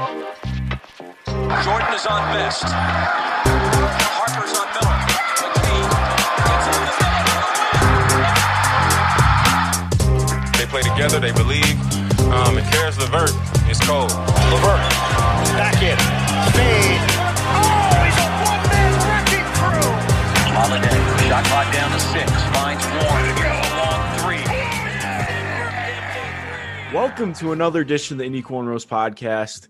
Jordan is on best. Harper's on Miller. McKee gets in the middle. They play together, they believe. Um, and Caris LeVert is cold. LeVert, back in, fade. Oh, he's a one-man wrecking crew. Holiday, shot clock down to six. Finds Warren. A long three. Welcome to another edition of the Indy Cornrows podcast.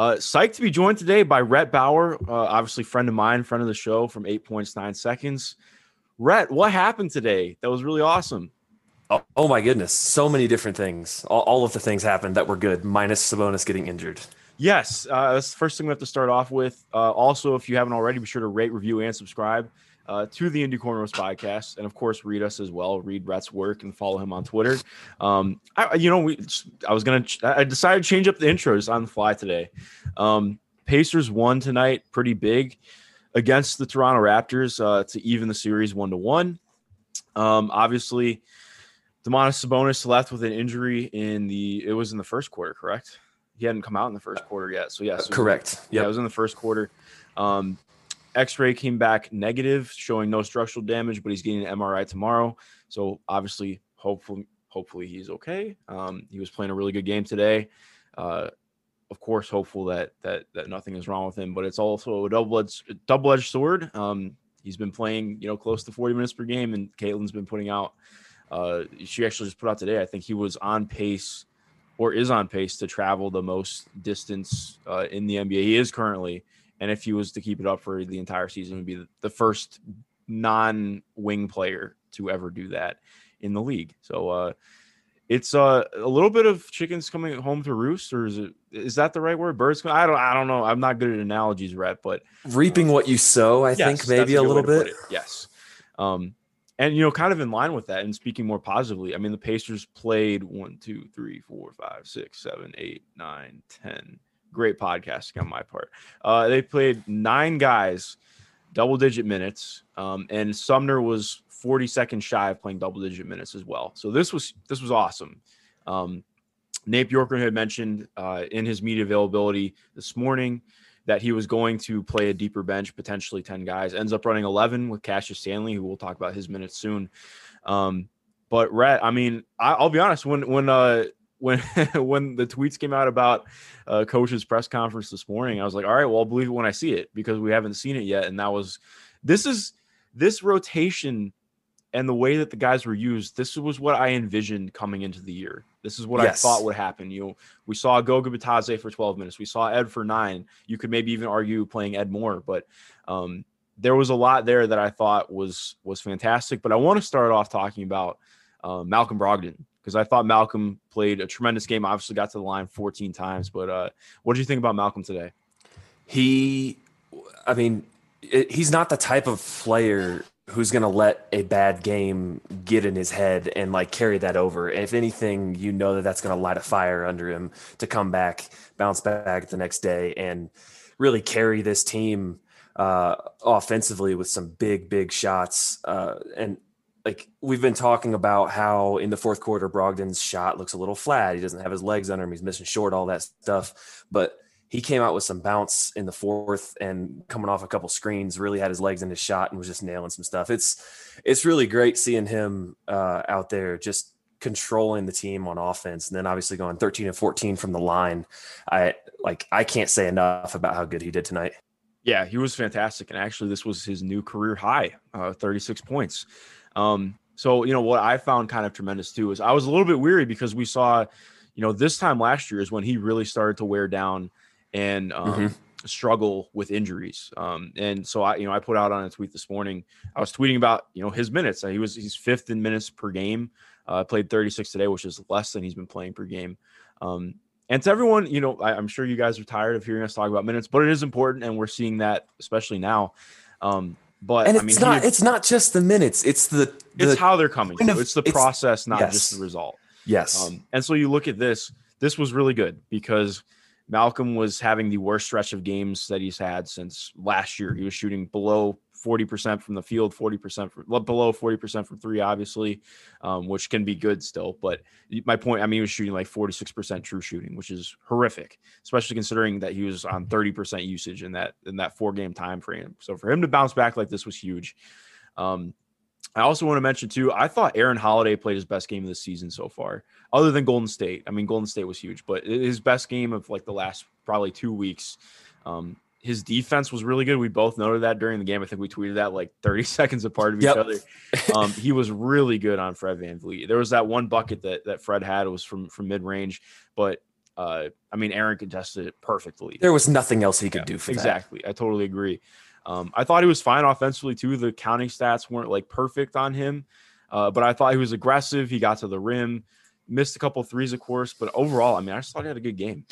Uh, psyched to be joined today by Rhett Bauer, uh, obviously friend of mine, friend of the show from Eight Points Nine Seconds. Rhett, what happened today? That was really awesome. Oh, oh my goodness, so many different things. All, all, of the things happened that were good, minus Sabonis getting injured. Yes, uh, that's the first thing we have to start off with. Uh, also, if you haven't already, be sure to rate, review, and subscribe uh, to the Indy Cornrows podcast, and of course, read us as well. Read Rhett's work and follow him on Twitter. Um, I, you know, we I was gonna I decided to change up the intros on the fly today. Um, Pacers won tonight, pretty big against the Toronto Raptors uh, to even the series one to one. Um, obviously, Domantas Sabonis left with an injury in the it was in the first quarter, correct? He hadn't come out in the first quarter yet, so yes, uh, correct. Yeah, it was in the first quarter. Um, X-ray came back negative, showing no structural damage, but he's getting an MRI tomorrow. So obviously, hopefully, hopefully he's okay. Um, he was playing a really good game today. Uh, of course, hopeful that that that nothing is wrong with him, but it's also a double-edged double-edged sword. Um, he's been playing, you know, close to 40 minutes per game, and Caitlin's been putting out. Uh, she actually just put out today. I think he was on pace, or is on pace to travel the most distance uh, in the NBA. He is currently and if he was to keep it up for the entire season, would be the first non-wing player to ever do that in the league. So uh, it's uh, a little bit of chickens coming home to roost, or is it is that the right word? Birds? I don't I don't know. I'm not good at analogies, Rhett, but reaping what you sow, I yes, think maybe a, a little bit. Yes. Um, and you know, kind of in line with that, and speaking more positively, I mean, the Pacers played one, two, three, four, five, six, seven, eight, nine, ten great podcasting on my part. Uh, they played nine guys, double digit minutes, um, and Sumner was 40 seconds shy of playing double digit minutes as well. So this was this was awesome. Um, Nate Bjorkgren had mentioned uh, in his media availability this morning that he was going to play a deeper bench, potentially 10 guys. Ends up running 11 with Cassius Stanley, who we'll talk about his minutes soon. Um, but Rhett, I mean, I, will be honest. When when uh, when when the tweets came out about uh, coach's press conference this morning, I was like, all right, well, I'll believe it when I see it because we haven't seen it yet. And that was this is this rotation and the way that the guys were used. This was what I envisioned coming into the year. This is what yes. I thought would happen. You know, we saw Goga for 12 minutes. We saw Ed for nine. You could maybe even argue playing Ed more, but um, there was a lot there that I thought was was fantastic. But I want to start off talking about uh, Malcolm Brogdon because I thought Malcolm played a tremendous game. Obviously, got to the line 14 times. But uh, what did you think about Malcolm today? He, I mean, it, he's not the type of player who's going to let a bad game get in his head and like carry that over. If anything, you know that that's going to light a fire under him to come back, bounce back the next day, and really carry this team uh, offensively with some big, big shots. Uh, and like we've been talking about how in the fourth quarter Brogdon's shot looks a little flat. He doesn't have his legs under him. He's missing short, all that stuff. But he came out with some bounce in the fourth and coming off a couple screens, really had his legs in his shot and was just nailing some stuff. It's it's really great seeing him uh, out there just controlling the team on offense and then obviously going 13 and 14 from the line. I like I can't say enough about how good he did tonight. Yeah, he was fantastic. And actually, this was his new career high, uh, 36 points. Um, so you know what I found kind of tremendous too is I was a little bit weary because we saw, you know, this time last year is when he really started to wear down and um, mm-hmm. struggle with injuries. Um, and so I, you know, I put out on a tweet this morning. I was tweeting about you know his minutes. He was he's fifth in minutes per game. Uh, played 36 today, which is less than he's been playing per game. Um, and to everyone, you know, I, am sure you guys are tired of hearing us talk about minutes, but it is important, and we're seeing that especially now. Um, but and it's I mean, not it's not just the minutes; it's the, the it's how they're coming. To. It's the it's, process, not yes. just the result. Yes. Um, and so you look at this. This was really good because Malcolm was having the worst stretch of games that he's had since last year. He was shooting below 40% from the field, 40% from below 40% from three, obviously, um, which can be good still. But my point, I mean, he was shooting like 46% true shooting, which is horrific, especially considering that he was on 30% usage in that in that four game time frame. So for him to bounce back like this was huge. Um, I also want to mention too, I thought Aaron Holiday played his best game of the season so far, other than Golden State. I mean, Golden State was huge, but his best game of like the last probably two weeks. Um, his defense was really good. We both noted that during the game. I think we tweeted that like 30 seconds apart of each Yep. other. Um, he was really good on Fred VanVleet. There was that one bucket that that Fred had it was from from mid range, but uh, I mean, Aaron contested it perfectly. There was nothing else he could Yeah, do for that. exactly. I totally agree. Um, I thought he was fine offensively too. The counting stats weren't like perfect on him, uh, but I thought he was aggressive. He got to the rim, missed a couple threes, of course, but overall, I mean, I just thought he had a good game.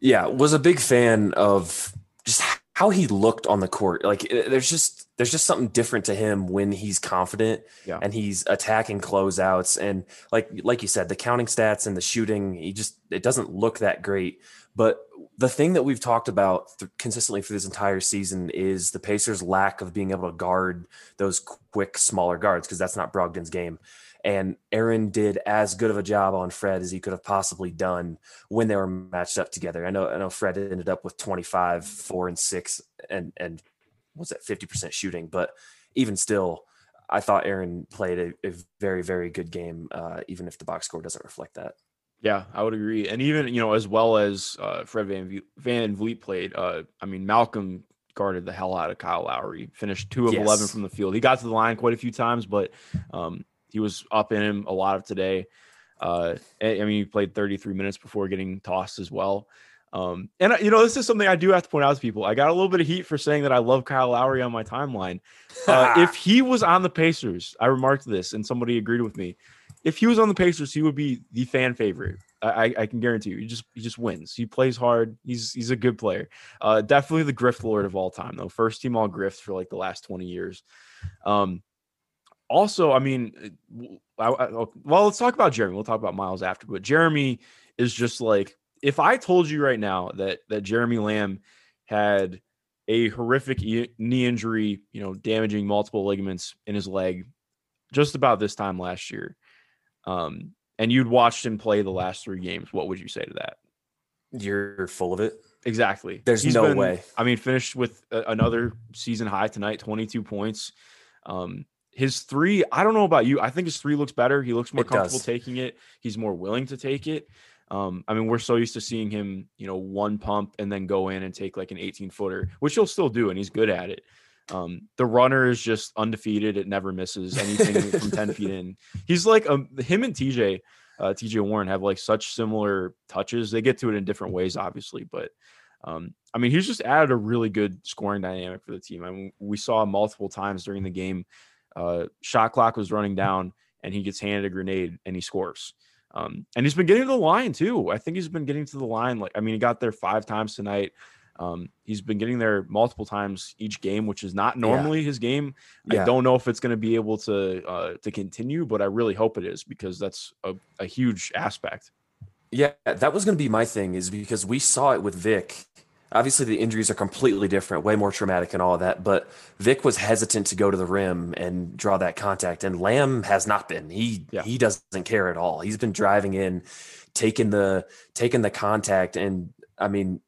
Yeah, was a big fan of just how he looked on the court. Like eh, there's just there's just something different to him when he's confident Yeah. and he's attacking closeouts and like like you said, the counting stats and the shooting, he just it doesn't look that great. But the thing that we've talked about th- consistently for this entire season is the Pacers' lack of being able to guard those quick, smaller guards because that's not Brogdon's game. And Aaron did as good of a job on Fred as he could have possibly done when they were matched up together. I know I know Fred ended up with 25, 4 and 6 and and what's that 50% shooting, but even still I thought Aaron played a, a very very good game uh, even if the box score doesn't reflect that. Yeah, I would agree. And even, you know, as well as uh, Fred Van, v- VanVleet played, uh, I mean, Malcolm guarded the hell out of Kyle Lowry, finished two of Yes. 11 from the field. He got to the line quite a few times, but um, he was up in him a lot of today. Uh, I mean, he played 33 minutes before getting tossed as well. Um, and, you know, this is something I do have to point out to people. I got a little bit of heat for saying that I love Kyle Lowry on my timeline. Uh, if he was on the Pacers, I remarked this and somebody agreed with me. If he was on the Pacers, he would be the fan favorite. I, I- can guarantee you. He just he just wins. He plays hard. He's he's a good player. Uh, definitely the grift lord of all time, though. First team all grift for like the last twenty years. Um, also, I mean, w- I- I- well, let's talk about Jeremy. We'll talk about Miles after, but Jeremy is just like if I told you right now that that Jeremy Lamb had a horrific e- knee injury, you know, damaging multiple ligaments in his leg just about this time last year. Um, and you'd watched him play the last three games. What would you say to that? You're full of it. Exactly. There's no way. I mean, finished with a, another season high tonight, 22 points. Um, his three, I don't know about you. I think his three looks better. He looks more It comfortable does. taking it. He's more willing to take it. Um, I mean, we're so used to seeing him, you know, one pump and then go in and take like an 18 footer, which he'll still do, and he's good at it. Um, the runner is just undefeated. It never misses anything from 10 feet in. He's like um, him and TJ, uh, TJ Warren have like such similar touches. They get to it in different ways, obviously, but um, I mean, he's just added a really good scoring dynamic for the team. I mean, we saw multiple times during the game, uh, shot clock was running down, and he gets handed a grenade and he scores. Um, and he's been getting to the line too. I think he's been getting to the line. Like, I mean, he got there five times tonight. Um, he's been getting there multiple times each game, which is not normally his game. I don't know if it's going to be able to uh, to continue, but I really hope it is because that's a, a huge aspect. Yeah, that was going to be my thing is because we saw it with Vic. Obviously, the injuries are completely different, way more traumatic and all of that. But Vic was hesitant to go to the rim and draw that contact, and Lamb has not been. He Yeah. he doesn't care at all. He's been driving in, taking the taking the contact, and I mean,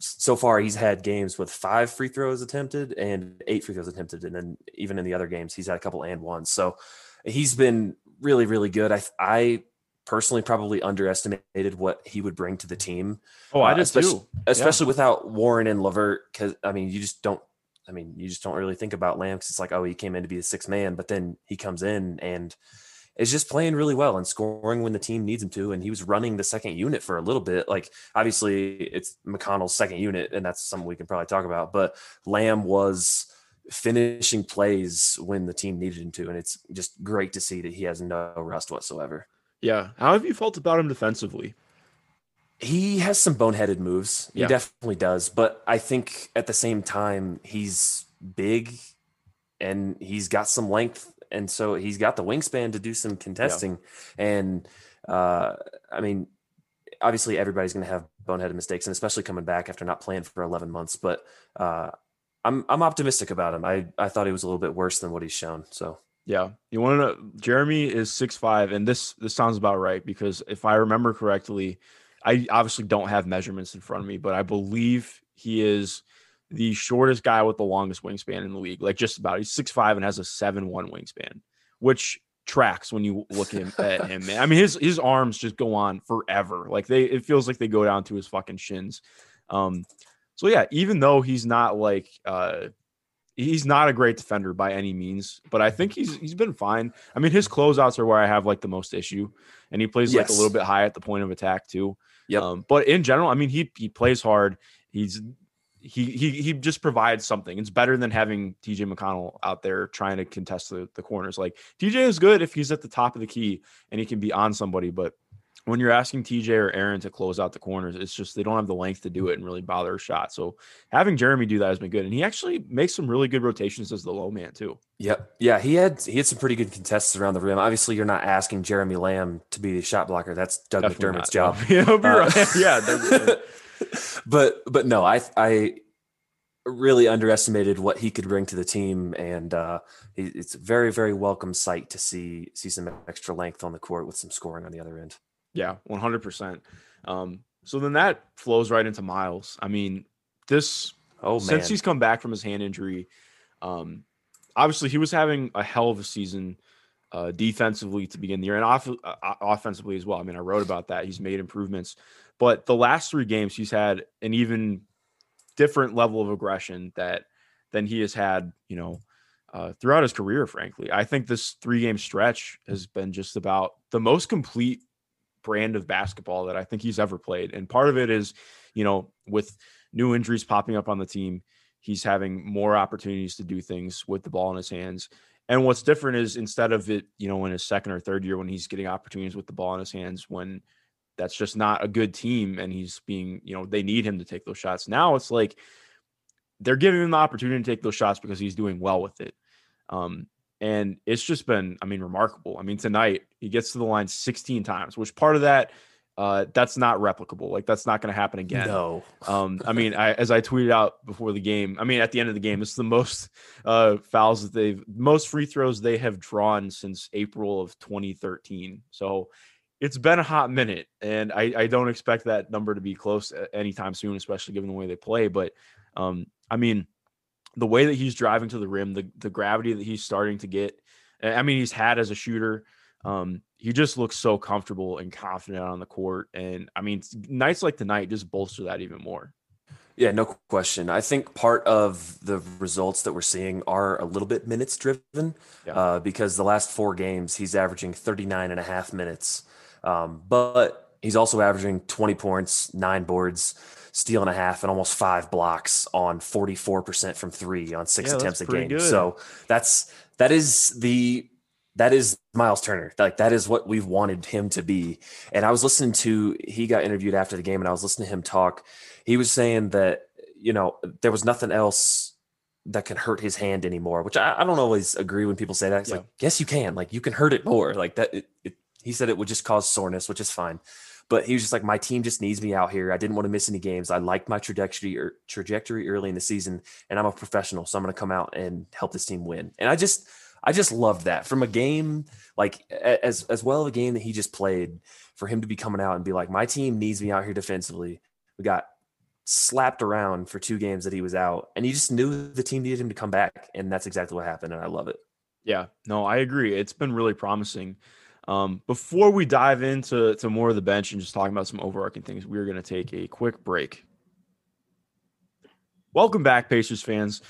so far he's had games with five free throws attempted and eight free throws attempted, and then even in the other games he's had a couple and ones. So he's been really really good. I I personally probably underestimated what he would bring to the team Oh, I Uh, did especially, too. especially without Warren and Levert. Because I mean, you just don't. I mean, you just don't really think about Lamb because it's like, oh, he came in to be the sixth man, but then he comes in and is just playing really well and scoring when the team needs him to. And he was running the second unit for a little bit. Like, obviously, it's McConnell's second unit, and that's something we can probably talk about. But Lamb was finishing plays when the team needed him to, and it's just great to see that he has no rust whatsoever. Yeah. How have you felt about him defensively? He has some boneheaded moves. Yeah. He definitely does. But I think at the same time, he's big and he's got some length. And so he's got the wingspan to do some contesting. And uh, I mean, obviously, everybody's going to have boneheaded mistakes, and especially coming back after not playing for 11 months. But uh, I'm I'm optimistic about him. I I thought he was a little bit worse than what he's shown. So Yeah, you want to know? Jeremy is six five, and this this sounds about right because if I remember correctly, I obviously don't have measurements in front of me, but I believe he is the shortest guy with the longest wingspan in the league. Like just about, he's six five and has a seven one wingspan, which tracks when you look him, at him. Man. I mean, his his arms just go on forever. Like they, it feels like they go down to his fucking shins. Um, so yeah, even though he's not like uh he's not a great defender by any means, but I think he's he's been fine. I mean, his closeouts are where I have like the most issue, and he plays like a little bit high at the point of attack too. Yep. Um, but in general, I mean, he he plays hard. He's he he he just provides something. It's better than having TJ McConnell out there trying to contest the, the corners. Like TJ is good if he's at the top of the key and he can be on somebody, but when you're asking TJ or Aaron to close out the corners, it's just they don't have the length to do it and really bother a shot. So having Jeremy do that has been good, and he actually makes some really good rotations as the low man too. Yep. Yeah, he had he had some pretty good contests around the rim. Obviously, you're not asking Jeremy Lamb to be the shot blocker. That's Doug Definitely McDermott's not. job. Yeah, Uh, right. yeah, but but no, I I really underestimated what he could bring to the team, and uh, it's a very very welcome sight to see see some extra length on the court with some scoring on the other end. Yeah, one hundred percent. Um, so then that flows right into Miles. I mean, this Oh man, since he's come back from his hand injury, um, obviously he was having a hell of a season uh, defensively to begin the year and off- uh, offensively as well. I mean, I wrote about that. He's made improvements, but the last three games he's had an even different level of aggression that than he has had, you know, uh, throughout his career. Frankly, I think this three game stretch has been just about the most complete brand of basketball that I think he's ever played. And part of it is, you know, with new injuries popping up on the team, he's having more opportunities to do things with the ball in his hands. And what's different is instead of it, you know, in his second or third year when he's getting opportunities with the ball in his hands, when that's just not a good team and he's being, you know, they need him to take those shots. Now it's like they're giving him the opportunity to take those shots because he's doing well with it. Um, and it's just been, I mean, remarkable. I mean, tonight he gets to the line 16 times, which part of that, uh, that's not replicable. Like that's not going to happen again. no, Um, I mean, I, as I tweeted out before the game, I mean, at the end of the game, it's the most uh, fouls that they've, most free throws they have drawn since April of 2013. So it's been a hot minute, and I, I don't expect that number to be close anytime soon, especially given the way they play. But um, I mean, the way that he's driving to the rim, the the gravity that he's starting to get, I mean, he's had as a shooter. Um, he just looks so comfortable and confident on the court, and I mean, nights like tonight just bolster that even more. Yeah, no question. I think part of the results that we're seeing are a little bit minutes driven Yeah. uh, because the last four games he's averaging 39 and a half minutes. Um, but he's also averaging 20 points, nine boards, steal and a half, and almost five blocks on 44% from three on six Yeah, attempts a game. good. So that's that is the that is Miles Turner. Like that is what we've wanted him to be. And I was listening to he got interviewed after the game and I was listening to him talk. He was saying that, you know, there was nothing else that can hurt his hand anymore, which I, I don't always agree when people say that. It's Yeah. like, yes, you can. Like you can hurt it more. Like that it, it, he said it would just cause soreness, which is fine. But he was just like, my team just needs me out here. I didn't want to miss any games. I liked my trajectory or trajectory early in the season, and I'm a professional, so I'm going to come out and help this team win. And I just, I just love that from a game like as as well a game that he just played for him to be coming out and be like, my team needs me out here defensively. We got slapped around for two games that he was out, and he just knew the team needed him to come back, and that's exactly what happened. And I love it. Yeah, no, I agree. It's been really promising. Um, before we dive into to more of the bench and just talking about some overarching things, we're going to take a quick break. Welcome back, Pacers fans.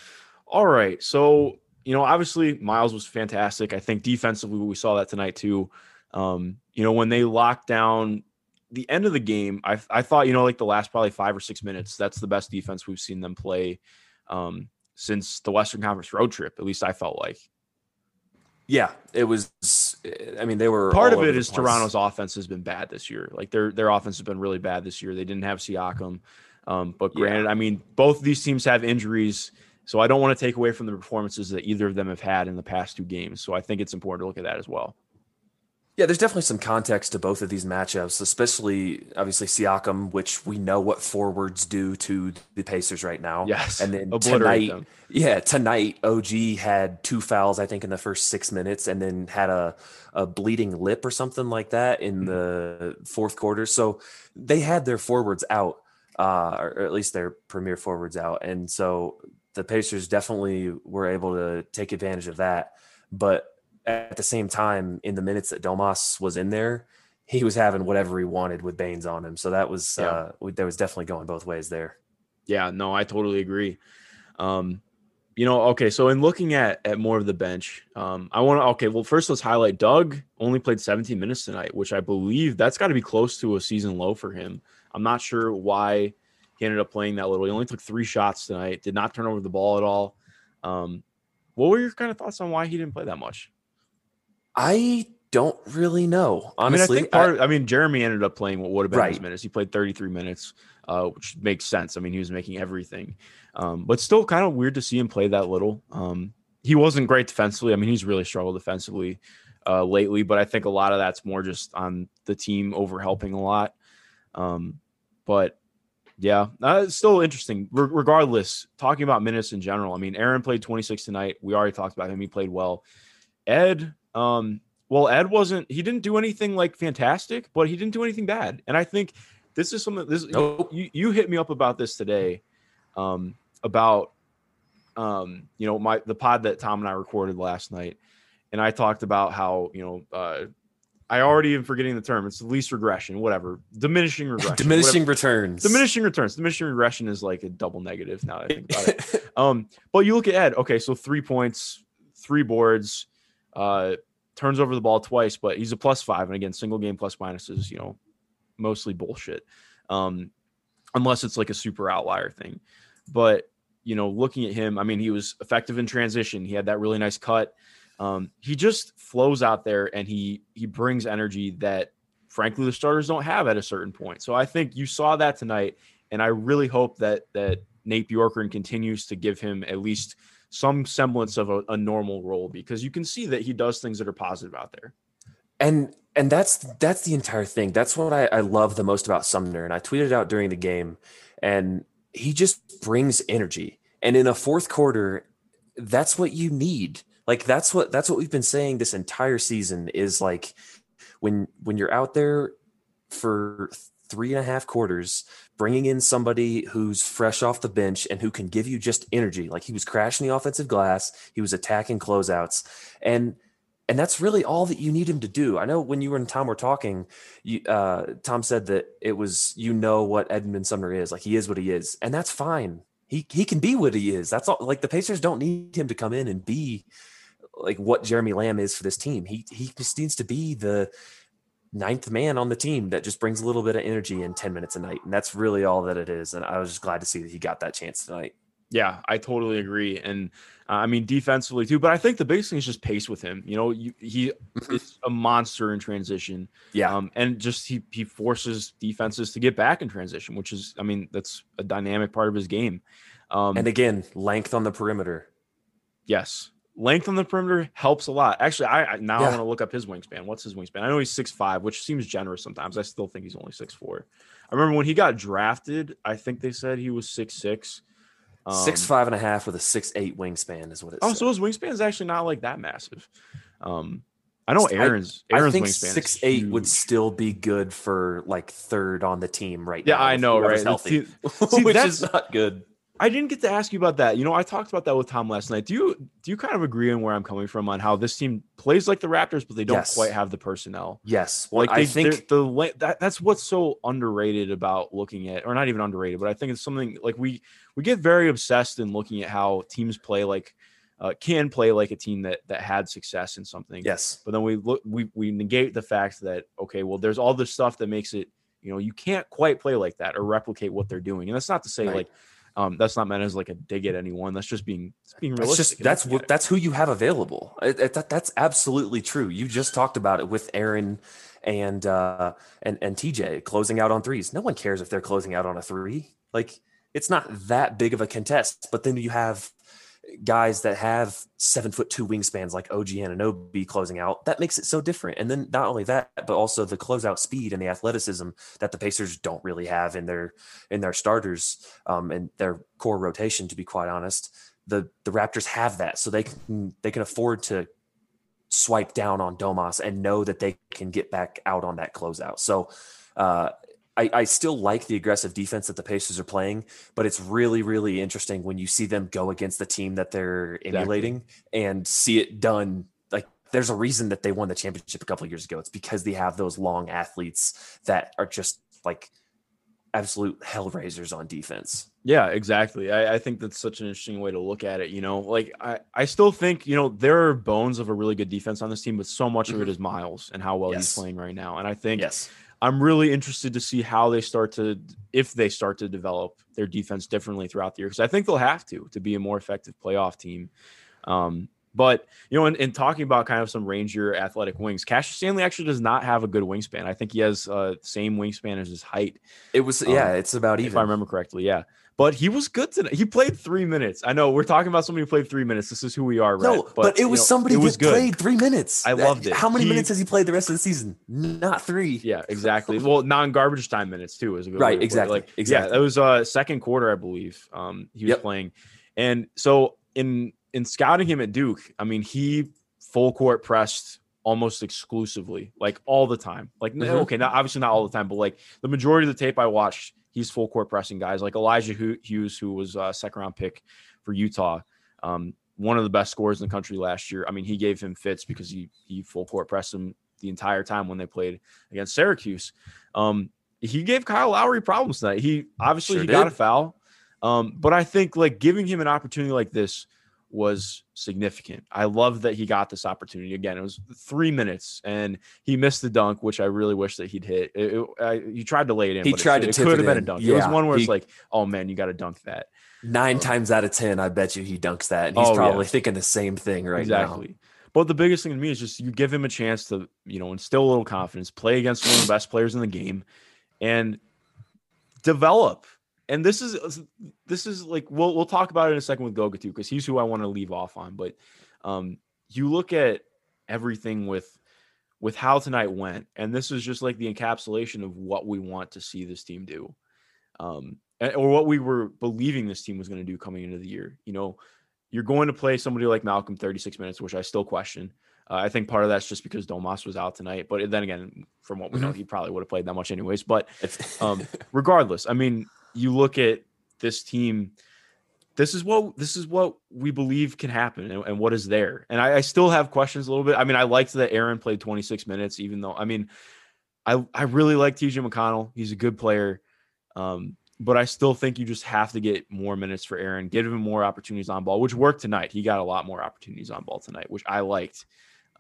All right, so you know, obviously Miles was fantastic. I think defensively we saw that tonight too. Um, you know, when they locked down the end of the game, I I thought you know like the last probably five or six minutes, that's the best defense we've seen them play um, since the Western Conference road trip. At least I felt like. Yeah, it was. I mean, they were part of it is. Toronto's offense has been bad this year. Like their their offense has been really bad this year. They didn't have Siakam, um, but Yeah. granted, I mean both of these teams have injuries, so I don't want to take away from the performances that either of them have had in the past two games. So I think it's important to look at that as well. Yeah, there's definitely some context to both of these matchups, especially obviously Siakam, which we know what forwards do to the Pacers right now. Yes, and then tonight, them. yeah, tonight OG had two fouls, I think, in the first six minutes, and then had a a bleeding lip or something like that in Mm-hmm. the fourth quarter. So they had their forwards out, uh, or at least their premier forwards out, and so the Pacers definitely were able to take advantage of that. But at the same time, in the minutes that Domas was in there, he was having whatever he wanted with Baynes on him. So that was Yeah. uh, there was definitely going both ways there. Yeah, no, I totally agree. Um, you know, okay, so in looking at at more of the bench, um, I want to okay, well, first let's highlight Doug only played 17 minutes tonight, which I believe that's got to be close to a season low for him. I'm not sure why he ended up playing that little. He only took three shots tonight, did not turn over the ball at all. Um, what were your kind of thoughts on why he didn't play that much? I don't really know I mean, I honestly. think part. I, mean, Jeremy ended up playing what would have been his minutes. He played 33 minutes, uh, which makes sense. I mean, he was making everything, um, but still kind of weird to see him play that little. Um, he wasn't great defensively. I mean, he's really struggled defensively uh, lately, but I think a lot of that's more just on the team over helping a lot. Um, but yeah, uh, it's still interesting. Re- regardless, talking about minutes in general. I mean, Aaron played 26 tonight. We already talked about him. He played well. Ed, um, well, Ed wasn't. He didn't do anything like fantastic, but he didn't do anything bad. And I think this is something. This Nope. you you hit me up about this today, um, about um, you know, my the pod that Tom and I recorded last night, and I talked about how you know, uh, I already am forgetting the term. It's the least regression, whatever, diminishing regression, diminishing whatever. returns. diminishing returns. Diminishing regression is like a double negative now that I think about it. Um, but you look at Ed. Okay, so three points, three boards, uh, turns over the ball twice, but he's a plus five, and again, single game plus minuses, you know, mostly bullshit. Um, unless it's like a super outlier thing. But you know, looking at him, I mean, he was effective in transition. He had that really nice cut. Um, he just flows out there and he he brings energy that frankly the starters don't have at a certain point. So I think you saw that tonight, and I really hope that that Nate Bjorkgren continues to give him at least some semblance of a, a normal role because you can see that he does things that are positive out there. and and that's that's the entire thing. That's what I, I love the most about Sumner. And I tweeted out during the game, and he just brings energy. And in a fourth quarter, that's what you need. Like that's what that's what we've been saying this entire season is like when when you're out there for three and a half quarters, bringing in somebody who's fresh off the bench and who can give you just energy. Like he was crashing the offensive glass, he was attacking closeouts, and and that's really all that you need him to do. I know when you and Tom were talking, you, uh, Tom said that it was you know what Edmund Sumner is like. He is what he is, and that's fine. He he can be what he is. That's all. Like the Pacers don't need him to come in and be like what Jeremy Lamb is for this team. He he just needs to be the ninth man on the team that just brings a little bit of energy in 10 minutes a night. And that's really all that it is. And I was just glad to see that he got that chance tonight. Yeah, I totally agree, and uh, I mean defensively too. But I think the biggest thing is just pace with him. You know, you, he is a monster in transition. Yeah. um, and just he he forces defenses to get back in transition, which is, I mean, that's a dynamic part of his game. Um, and again, length on the perimeter. yes, length on the perimeter helps a lot. Actually, I, I now I want to look up his wingspan. What's his wingspan? I know he's six five, which seems generous sometimes. I still think he's only six four. I remember when he got drafted. I think they said he was six six. six five and a half with a six eight wingspan is what it Oh, said. so his wingspan is actually not like that massive. Um, I know I- Aaron's I think wingspan six eight would still be good for like third on the team right Yeah, now. Yeah, I know, right? Healthy, See, which is not good. I didn't get to ask you about that. You know, I talked about that with Tom last night. Do you do you kind of agree on where I'm coming from on how this team plays like the Raptors, but they don't Yes. quite have the personnel? Yes, well, Like they, I think the that, that's what's so underrated about looking at, or not even underrated, but I think it's something like we we get very obsessed in looking at how teams play like uh, can play like a team that that had success in something. yes, but then we look we we negate the fact that okay well there's all this stuff that makes it you know you can't quite play like that or replicate what they're doing and that's not to say Right. like um that's not meant as like a dig at anyone that's just being being That's realistic just that's what that's who you have available. It- it- that- that's absolutely true. You just talked about it with Aaron and uh and and TJ closing out on threes. No one cares if they're closing out on a three. Like it's not that big of a contest. But then you have guys that have seven foot two wingspans like OG Anunoby closing out, that makes it so different. And then not only that, but also the closeout speed and the athleticism that the Pacers don't really have in their in their starters um, and their core rotation. To be quite honest, the the Raptors have that, so they can they can afford to swipe down on Domas and know that they can get back out on that closeout. So. Uh, I, I, still like the aggressive defense that the Pacers are playing, but it's really, really interesting when you see them go against the team that they're emulating exactly. and see it done. Like there's a reason that they won the championship a couple years ago. It's because they have those long athletes that are just like absolute hellraisers on defense. Yeah, exactly. I, I, think that's such an interesting way to look at it. You know, like I, I still think, you know, there are bones of a really good defense on this team, but so much of it mm-hmm. Miles and how well yes. he's playing right now. And I think yes I'm really interested to see how they start to, if they start to develop their defense differently throughout the year, because I think they'll have to to be a more effective playoff team. Um, but you know, in, in, talking about kind of some Ranger athletic wings, Cassius Stanley actually does not have a good wingspan. I think he has uh, same wingspan as his height. It was yeah, um, it's about even if I remember correctly. Yeah, but he was good tonight. He played three minutes. I know we're talking about somebody who played three minutes. This is who we are, right? No, but, but it was know, somebody who played three minutes. I loved it. How many he, minutes has he played the rest of the season? Not three. Yeah, exactly. well, non-garbage time minutes too is a good right. Exactly. Like, exactly. Yeah, that was uh second quarter, I believe. Um, he was yep. playing, and so in in scouting him at Duke, I mean, he full court pressed almost exclusively, like all the time. Like, mm-hmm. okay, not obviously not all the time, but like the majority of the tape I watched he's full court pressing guys like Elijah Hughes, who was a second round pick for Utah. Um, one of the best scorers in the country last year. I mean, he gave him fits because he he full court pressed him the entire time when they played against Syracuse. Um, he gave Kyle Lowry problems tonight. He obviously sure he did. got a foul, um, but I think like giving him an opportunity like this was significant. I love that he got this opportunity again. It was three minutes, and he missed the dunk, which I really wish that he'd hit. It, it, I, he tried to lay it in. He tried it, to. It could have been a dunk. Yeah, it was one where he, it's like, oh man, you got to dunk that. Nine um, times out of ten, I bet you he dunks that, and he's oh, probably yeah. thinking the same thing right exactly. now. But the biggest thing to me is just you give him a chance to, you know, instill a little confidence, play against one of the best players in the game, and develop and this is this is like we'll we'll talk about it in a second with Goga too because he's who I want to leave off on. But um, you look at everything with with how tonight went, and this is just like the encapsulation of what we want to see this team do, um, or what we were believing this team was going to do coming into the year. You know, you're going to play somebody like Malcolm 36 minutes, which I still question. Uh, I think part of that's just because Domas was out tonight, but then again, from what we know, mm-hmm. he probably would have played that much anyways. But um, regardless, I mean, you look at this team this is what this is what we believe can happen and, and what is there. And I, I, still have questions a little bit. I mean i liked that aaron played 26 minutes even though i mean i i really like tj mcconnell. He's a good player. Um, but i still think you just have to get more minutes for aaron give him more opportunities on ball which worked tonight. He got a lot more opportunities on ball tonight which i liked.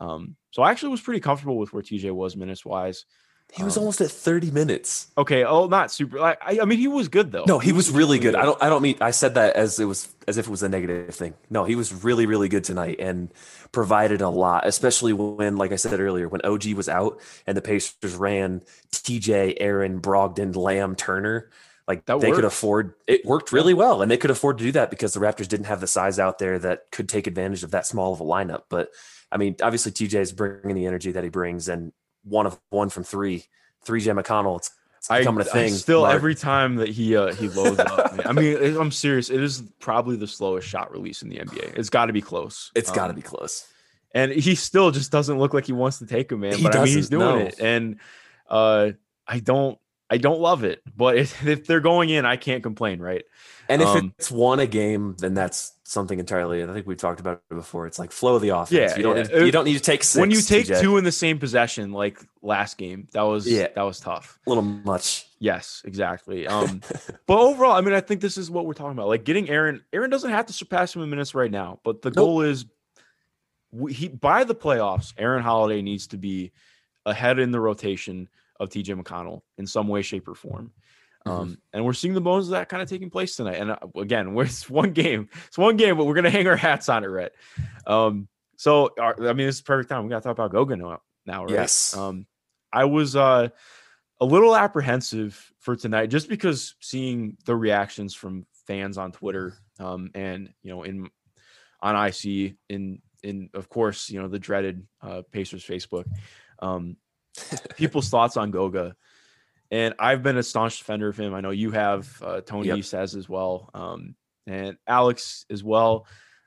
Um, so i actually was pretty comfortable with where tj was minutes wise he was um, almost at 30 minutes. Okay. Oh, not super. I, I mean, he was good though. No, he was really good. I don't. I don't mean. I said that as it was as if it was a negative thing. No, he was really, really good tonight and provided a lot. Especially when, like I said earlier, when OG was out and the Pacers ran TJ, Aaron, Brogdon, Lamb, Turner. Like that they worked. could afford. It worked really well, and they could afford to do that because the Raptors didn't have the size out there that could take advantage of that small of a lineup. But I mean, obviously TJ is bringing the energy that he brings, and one of one from three, three J McConnell. It's, it's becoming I, a thing. I still, Mark. every time that he uh, he loads up, I mean, I'm serious. It is probably the slowest shot release in the NBA. It's got to be close. It's um, got to be close. And he still just doesn't look like he wants to take him, man. He but I mean, he's doing no. it, and uh, I don't, I don't love it. But if, if they're going in, I can't complain, right? And if um, it's one a game, then that's something entirely. I think we've talked about it before. It's like flow of the offense. Yeah, you don't yeah. Need, you don't need to take six, when you take TJ. two in the same possession, like last game. That was yeah, that was tough. A little much. Yes, exactly. Um, but overall, I mean, I think this is what we're talking about. Like getting Aaron. Aaron doesn't have to surpass him in minutes right now, but the nope. goal is he by the playoffs. Aaron Holiday needs to be ahead in the rotation of TJ McConnell in some way, shape, or form. Mm-hmm. Um, and we're seeing the bones of that kind of taking place tonight. And uh, again, we're, it's one game, it's one game, but we're gonna hang our hats on it, Rhett. Um, so our, I mean, this is perfect time. We gotta talk about Goga now, now right? Yes. Um, I was uh a little apprehensive for tonight just because seeing the reactions from fans on Twitter, um, and you know, in on IC in in of course you know the dreaded uh, Pacers Facebook. Um, people's thoughts on Goga, and I've been a staunch defender of him. I know you have. Uh, Tony Yep. says as well, um, and Alex as well.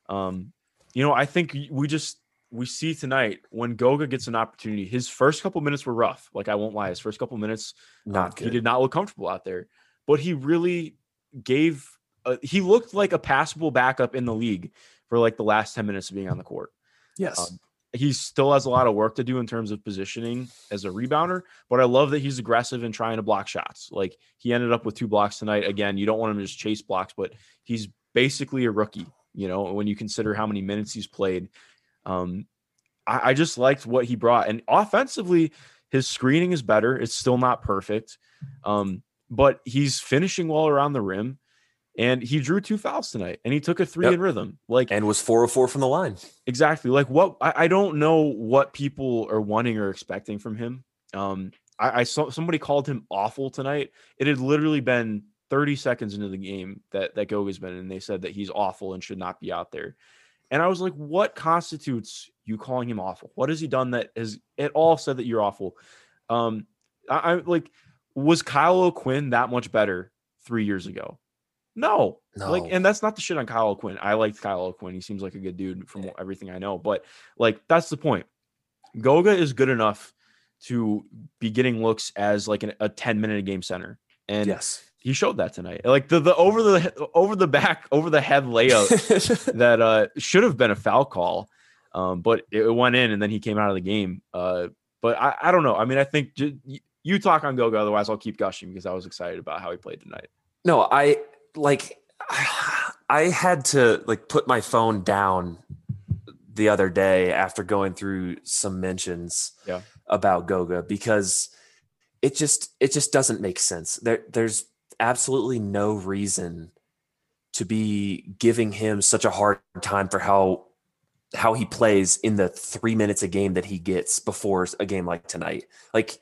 Um, you know, I think we just we see tonight when Goga gets an opportunity. His first couple minutes were rough. Like I won't lie, his first couple minutes Not um, good. He did not look comfortable out there, but he really gave. Uh, he looked like a passable backup in the league for like the last ten minutes of being on the court. yes. um, He still has a lot of work to do in terms of positioning as a rebounder, but I love that he's aggressive and trying to block shots. Like he ended up with two blocks tonight. Again, you don't want him to just chase blocks, but he's basically a rookie. You know, when you consider how many minutes he's played, um, I, I just liked what he brought. And offensively, his screening is better. It's still not perfect, um, but he's finishing well around the rim. And he drew two fouls tonight, and he took a three Yep. in rhythm. Like and was 404 from the line. exactly. Like what I, I don't know what people are wanting or expecting from him. Um I, I saw somebody called him awful tonight. It had literally been 30 seconds into the game that that goga's been and they said that he's awful and should not be out there. And i was like what constitutes you calling him awful? What has he done that has at all said that you're awful? Um i, I like was kyle o'quinn that much better three years ago no like, and that's not the shit on Kyle O'Quinn. I like Kyle O'Quinn. He seems like a good dude from everything I know. But like, that's the point. Goga is good enough to be getting looks as like an, a 10 minute game center. And yes. he showed that tonight. Like the, the over the over the back, over the head layup that uh should have been a foul call. Um, but it went in and then he came out of the game. Uh, but I, I don't know. I mean, I think you talk on Goga, otherwise I'll keep gushing because I was excited about how he played tonight. No, I like I had to like put my phone down the other day after going through some mentions Yeah. about Goga because it just it just doesn't make sense. There there's absolutely no reason to be giving him such a hard time for how how he plays in the 3 minutes a game that he gets before a game like tonight. Like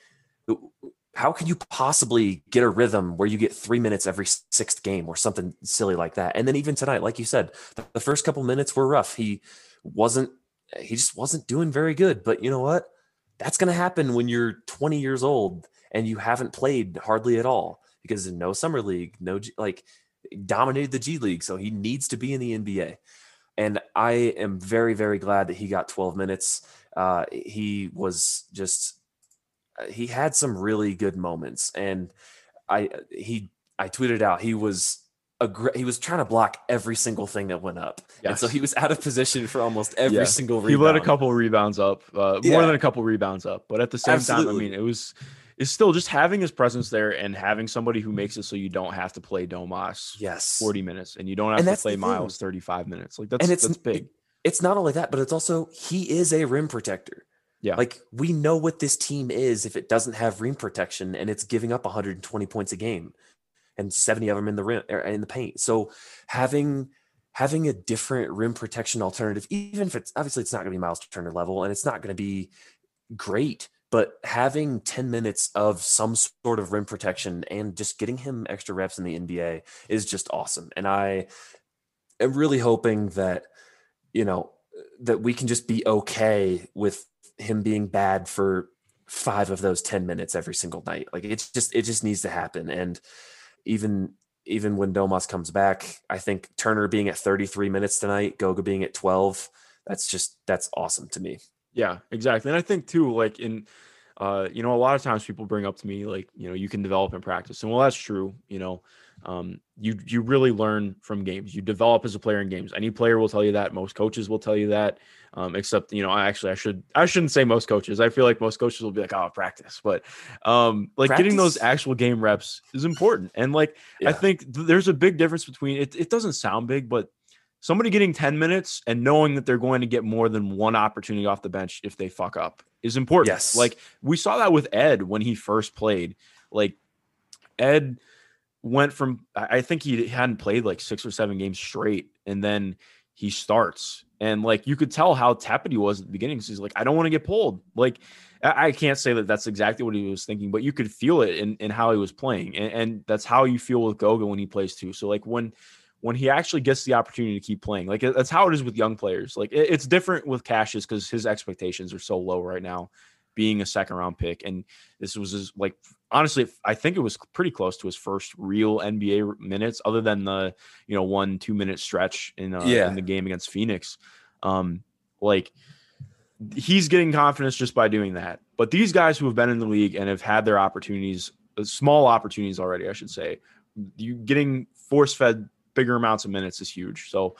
how can you possibly get a rhythm where you get three minutes every sixth game or something silly like that? And then even tonight, like you said, the, first couple minutes were rough. He wasn't, he just wasn't doing very good. But you know what? That's going to happen when you're 20 years old and you haven't played hardly at all because no summer league, no like dominated the G League. So he needs to be in the NBA. And I am very, very glad that he got 12 minutes. Uh, he was just he had some really good moments and i he i tweeted out he was a gr- he was trying to block every single thing that went up and so he was out of position for almost every Yeah. single He rebound let a couple rebounds up, uh, more than a couple rebounds up. But at the same time, I mean, it was it's still just having his presence there and having somebody who makes it so you don't have to play Domas yes 40 minutes and you don't have And to play. Miles 35 minutes. Like that's and it's that's big. it's not only that but it's also he is a rim protector Yeah. like we know what this team is if it doesn't have rim protection and it's giving up 120 points a game and 70 of them in the rim er, in the paint so having having a different rim protection alternative even if it's obviously it's not going to be miles turner level and it's not going to be great but having 10 minutes of some sort of rim protection and just getting him extra reps in the nba is just awesome and i am really hoping that you know that we can just be okay with him being bad for five of those 10 minutes every single night like it's just it just needs to happen and even even when domas comes back i think turner being at 33 minutes tonight goga being at 12 that's just that's awesome to me Yeah, exactly. And I think too, like in uh, you know, a lot of times people bring up to me like, you know, you can develop in practice. And well, that's true. You know, um, you you really learn from games. You develop as a player in games. Any player will tell you that. Most coaches will tell you that. Um, except, you know, I actually I should I shouldn't say most coaches. I feel like most coaches will be like, oh, practice. But um, like getting those actual game reps is important. And like I think th- there's a big difference between it. It doesn't sound big, but somebody getting 10 minutes and knowing that they're going to get more than one opportunity off the bench if they fuck up is important. Yes. Like we saw that with Ed when he first played. Like Ed went from I think he hadn't played like six or seven games straight, and then he starts. And like you could tell how tepid he was at the beginning. 'cause he's like, I don't want to get pulled. Like I I can't say that that's exactly what he was thinking, but you could feel it in, in how he was playing, and, and that's how you feel with Goga when he plays too. So like when when he actually gets the opportunity to keep playing. Like that's how it is with young players. Like it- it's different with Cassius because his expectations are so low right now, being a second round pick, and this was his like honestly, I think it was pretty close to his first real NBA minutes, other than the you know one two minute stretch in uh, Yeah. in the game against Phoenix. Um, like he's getting confidence just by doing that. But these guys who have been in the league and have had their opportunities, uh, small opportunities already, I should say, you getting force fed bigger amounts of minutes is huge. So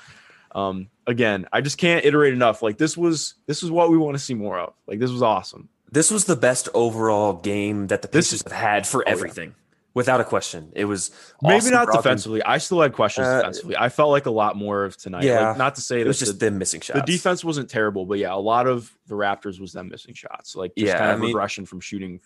um again, I just can't iterate enough. Like this was this is what we want to see more of. Like this was awesome. This was the best overall game that the Pacers have had for yeah. everything, without a question. It was Maybe awesome not defensively. I still had questions Uh, defensively. I felt like a lot more of tonight. Yeah. Like, not to say It was just the, them missing shots. the defense wasn't terrible, but yeah, a lot of the Raptors was them missing shots. Like just Yeah, kind of I mean- regression from shooting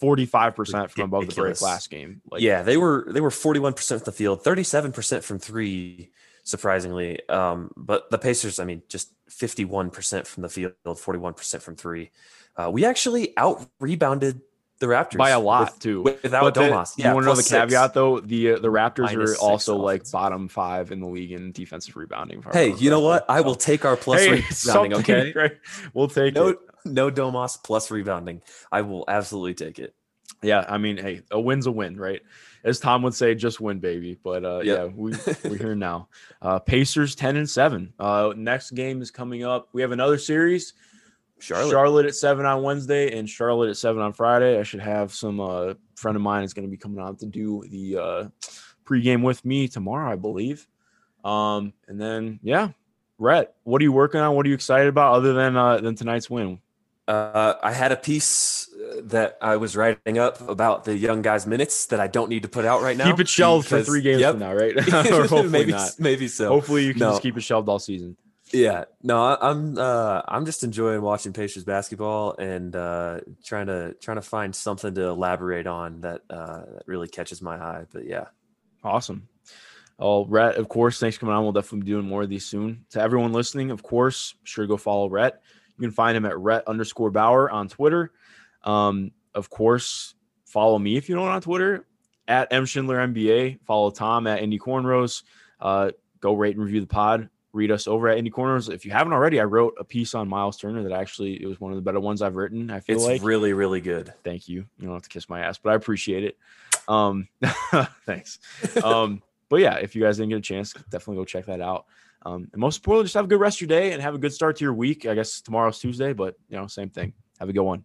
45% from above the break last game. Like yeah, they were they were forty one percent from the field, thirty seven percent from three, surprisingly. Um, but the Pacers, I mean, just fifty one percent from the field, forty one percent from three. Uh, we actually out rebounded the Raptors by a lot with- too. without But Domas. you want to know the six. caveat though? The uh, the Raptors Minus are also like offense. bottom five in the league in defensive rebounding. Hey, you know what? I will take our plus Hey, rebounding. Okay, right? We'll take no, it. no Domas plus rebounding. I will absolutely take it. Yeah, I mean, hey, a win's a win, right? As Tom would say, just win, baby. But uh, Yep. yeah, we we're here now. Uh, Pacers ten and seven. Uh, next game is coming up. We have another series. Charlotte. Charlotte at seven on Wednesday and Charlotte at seven on Friday. I should have some uh, friend of mine is going to be coming out to do the uh, pregame with me tomorrow, I believe. Um, and then yeah, Rhett, what are you working on? What are you excited about other than uh, than tonight's win? Uh, I had a piece uh, that I was writing up about the young guys' minutes that I don't need to put out right now. Keep it shelved for three games yep. from now, right? maybe, maybe so. Hopefully you can No. just keep it shelved all season. Yeah, no, I'm uh, I'm just enjoying watching Pacers basketball and uh, trying to trying to find something to elaborate on that uh, that really catches my eye. But yeah, Awesome. Oh, Rhett, of course, thanks for coming on. We'll definitely be doing more of these soon. To everyone listening, of course, sure go follow Rhett. You can find him at Rhett underscore Bauer on Twitter. Um, of course, follow me if you don't on Twitter at M Schindler MBA. Follow Tom at Indy Cornrows. Uh, go rate and review the pod. Read us over at Indy Cornrows. If you haven't already, I wrote a piece on Miles Turner that actually it was one of the better ones I've written. I feel it's like really really good. thank you. You don't have to kiss my ass, but I appreciate it. Um, thanks. Um, but yeah, if you guys didn't get a chance, definitely go check that out. Um, and most importantly, just have a good rest of your day and have a good start to your week. I guess tomorrow's Tuesday, but you know, same thing. Have a good one.